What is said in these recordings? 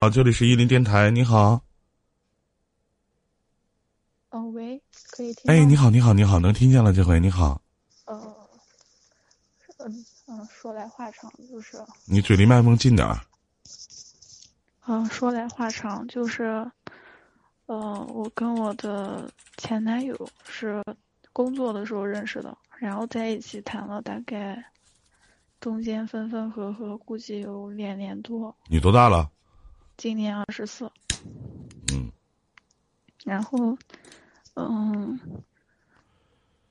好，这里是伊林电台，你好。哦，喂，可以听。哎，你好，你好，你好，能听见了，这回你好。呃，嗯嗯，说来话长，就是。你嘴离麦克风近点儿。嗯，说来话长，就是，呃，我跟我的前男友是工作的时候认识的，然后在一起谈了大概，中间分分合合，估计有两年多。你多大了？今年二十四，嗯，然后，嗯，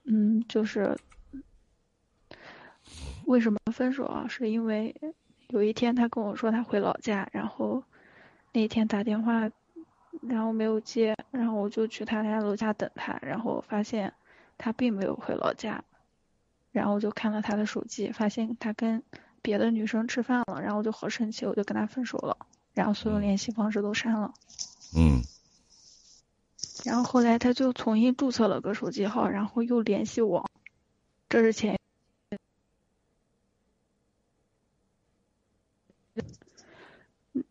嗯，就是为什么分手啊？是因为有一天他跟我说他回老家，然后那天打电话，然后没有接，然后我就去他家楼下等他，然后发现他并没有回老家，然后我就看了他的手机，发现他跟别的女生吃饭了，然后我就好生气，我就跟他分手了。然后所有联系方式都删了。嗯。然后后来他就重新注册了个手机号，然后又联系我。这是前。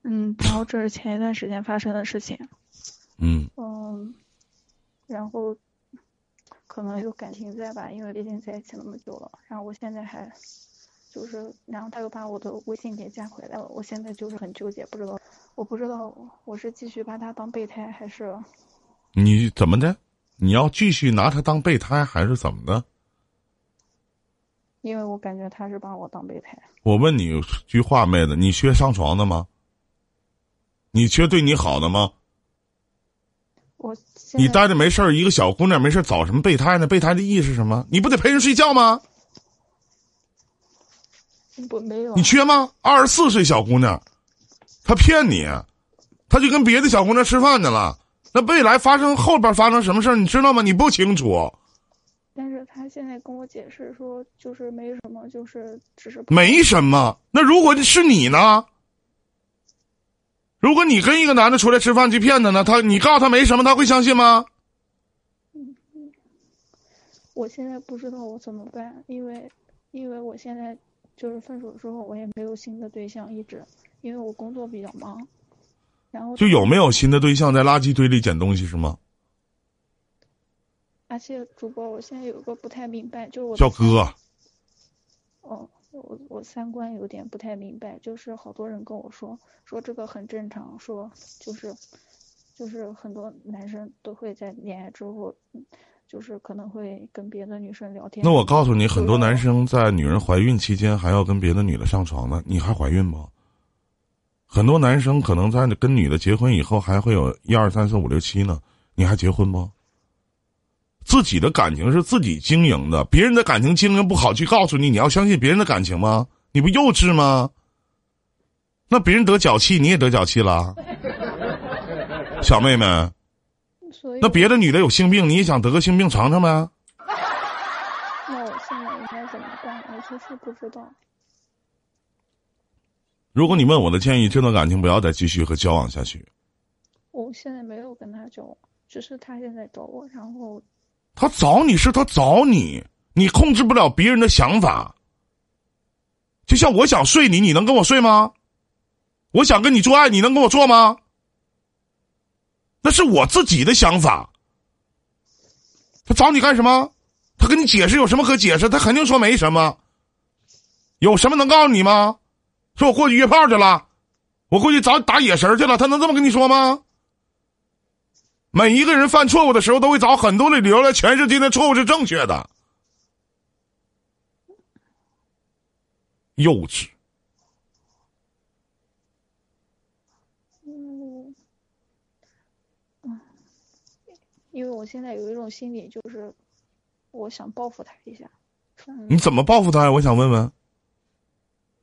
嗯，然后这是前一段时间发生的事情。嗯。嗯。然后，可能有感情在吧，因为毕竟在一起那么久了。然后我现在还。就是，然后他又把我的微信给加回来了，我现在就是很纠结，不知道，我不知道我是继续把他当备胎还是？你怎么的？你要继续拿他当备胎还是怎么的？因为我感觉他是把我当备胎。我问你句话，妹子，你缺上床的吗？你缺对你好的吗？我。你待着没事儿，一个小姑娘没事找什么备胎呢？备胎的意义是什么？你不得陪人睡觉吗？不没有，你缺吗？二十四岁小姑娘，她骗你，她就跟别的小姑娘吃饭去了。那未来发生后边发生什么事儿，你知道吗？你不清楚。但是他现在跟我解释说，就是没什么，就是只是没什么。那如果是你呢？如果你跟一个男的出来吃饭去骗他呢？他你告诉他没什么，他会相信吗？我现在不知道我怎么办，因为因为我现在。就是分手之后，我也没有新的对象，一直因为我工作比较忙，然后就有没有新的对象在垃圾堆里捡东西是吗？而且主播，我现在有个不太明白，就是我叫哥。哦，我我三观有点不太明白，就是好多人跟我说说这个很正常，说就是就是很多男生都会在恋爱之后。就是可能会跟别的女生聊天。那我告诉你，很多男生在女人怀孕期间还要跟别的女的上床呢。你还怀孕吗？很多男生可能在跟女的结婚以后还会有一二三四五六七呢。你还结婚吗？自己的感情是自己经营的，别人的感情经营不好，去告诉你你要相信别人的感情吗？你不幼稚吗？那别人得脚气，你也得脚气了，小妹妹。那别的女的有性病，你也想得个性病尝尝呗？那我现在应该怎么办？我就是不知道。如果你问我的建议，这段感情不要再继续和交往下去。我现在没有跟他交往，只是他现在找我，然后他找你是他找你，你控制不了别人的想法。就像我想睡你，你能跟我睡吗？我想跟你做爱，你能跟我做吗？那是我自己的想法。他找你干什么？他跟你解释有什么可解释？他肯定说没什么。有什么能告诉你吗？说我过去约炮去了，我过去找打野神去了。他能这么跟你说吗？每一个人犯错误的时候，都会找很多的理由来诠释今天错误是正确的。幼稚。因为我现在有一种心理，就是我想报复他一下。你怎么报复他呀？我想问问。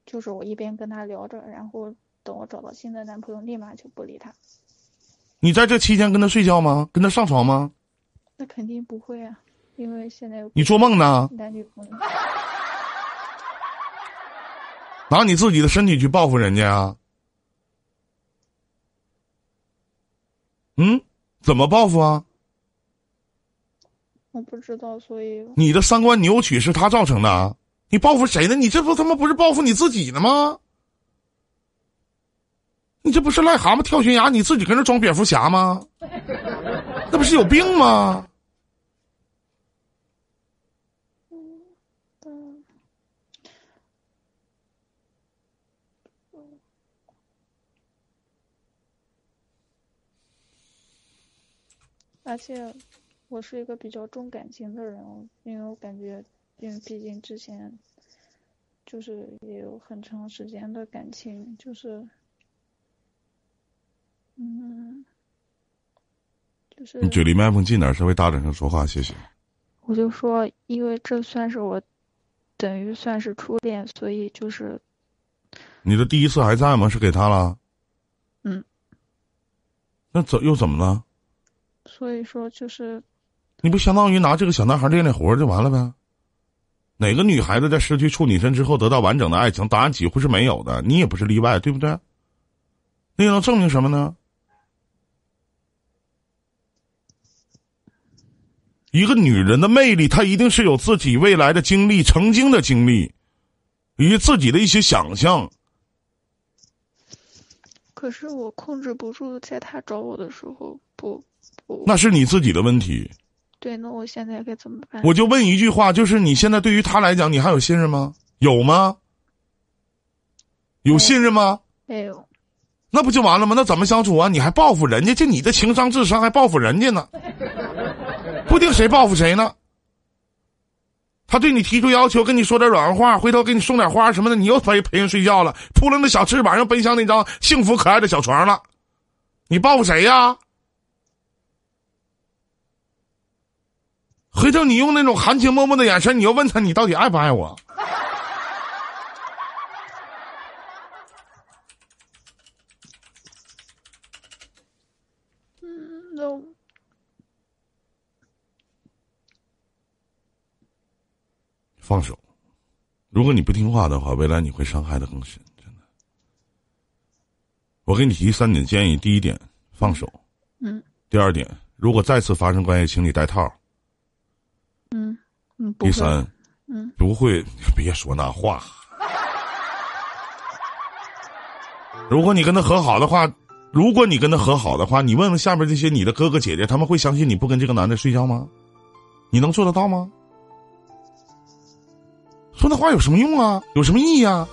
就是我一边跟他聊着，然后等我找到新的男朋友，立马就不理他。你在这期间跟他睡觉吗？跟他上床吗？那肯定不会啊，因为现在你做梦呢？男女朋友。拿你自己的身体去报复人家啊？嗯？怎么报复啊？我不知道，所以你的三观扭曲是他造成的。你报复谁呢？你这不他妈不是报复你自己呢吗？你这不是癞蛤蟆跳悬崖，你自己跟那装蝙蝠侠吗？那不是有病吗？而且，我是一个比较重感情的人，因为我感觉，因为毕竟之前，就是也有很长时间的感情，就是，嗯，就是。你距离麦克风近点，稍微大点声说话，谢谢。我就说，因为这算是我，等于算是初恋，所以就是。你的第一次还在吗？是给他了？嗯。那怎又怎么了？所以说，就是，你不相当于拿这个小男孩练练活就完了呗？哪个女孩子在失去处女身之后得到完整的爱情？答案几乎是没有的，你也不是例外，对不对？那能证明什么呢？一个女人的魅力，她一定是有自己未来的经历、曾经的经历，以及自己的一些想象。可是我控制不住，在他找我的时候不不。那是你自己的问题。对，那我现在该怎么办？我就问一句话，就是你现在对于他来讲，你还有信任吗？有吗？有信任吗？没有。那不就完了吗？那怎么相处啊？你还报复人家？就你的情商智商还报复人家呢？不定谁报复谁呢？他对你提出要求，跟你说点软话，回头给你送点花什么的，你又陪陪人睡觉了，扑棱着小翅膀，又奔向那张幸福可爱的小床了。你报复谁呀？回头你用那种含情脉脉的眼神，你要问他你到底爱不爱我？放手。如果你不听话的话，未来你会伤害的更深。真的，我给你提三点建议：第一点，放手。嗯。第二点，如果再次发生关系，请你戴套。嗯嗯，第三，嗯，不会，别说那话。如果你跟他和好的话，如果你跟他和好的话，你问问下面这些你的哥哥姐姐，他们会相信你不跟这个男的睡觉吗？你能做得到吗？说那话有什么用啊？有什么意义啊？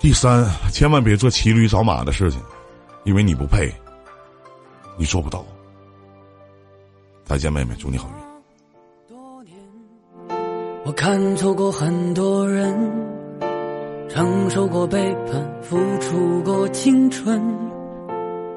第三，千万别做骑驴找马的事情，因为你不配，你做不到。再见，妹妹，祝你好运。多年我看错过很多人，承受过背叛，付出过青春。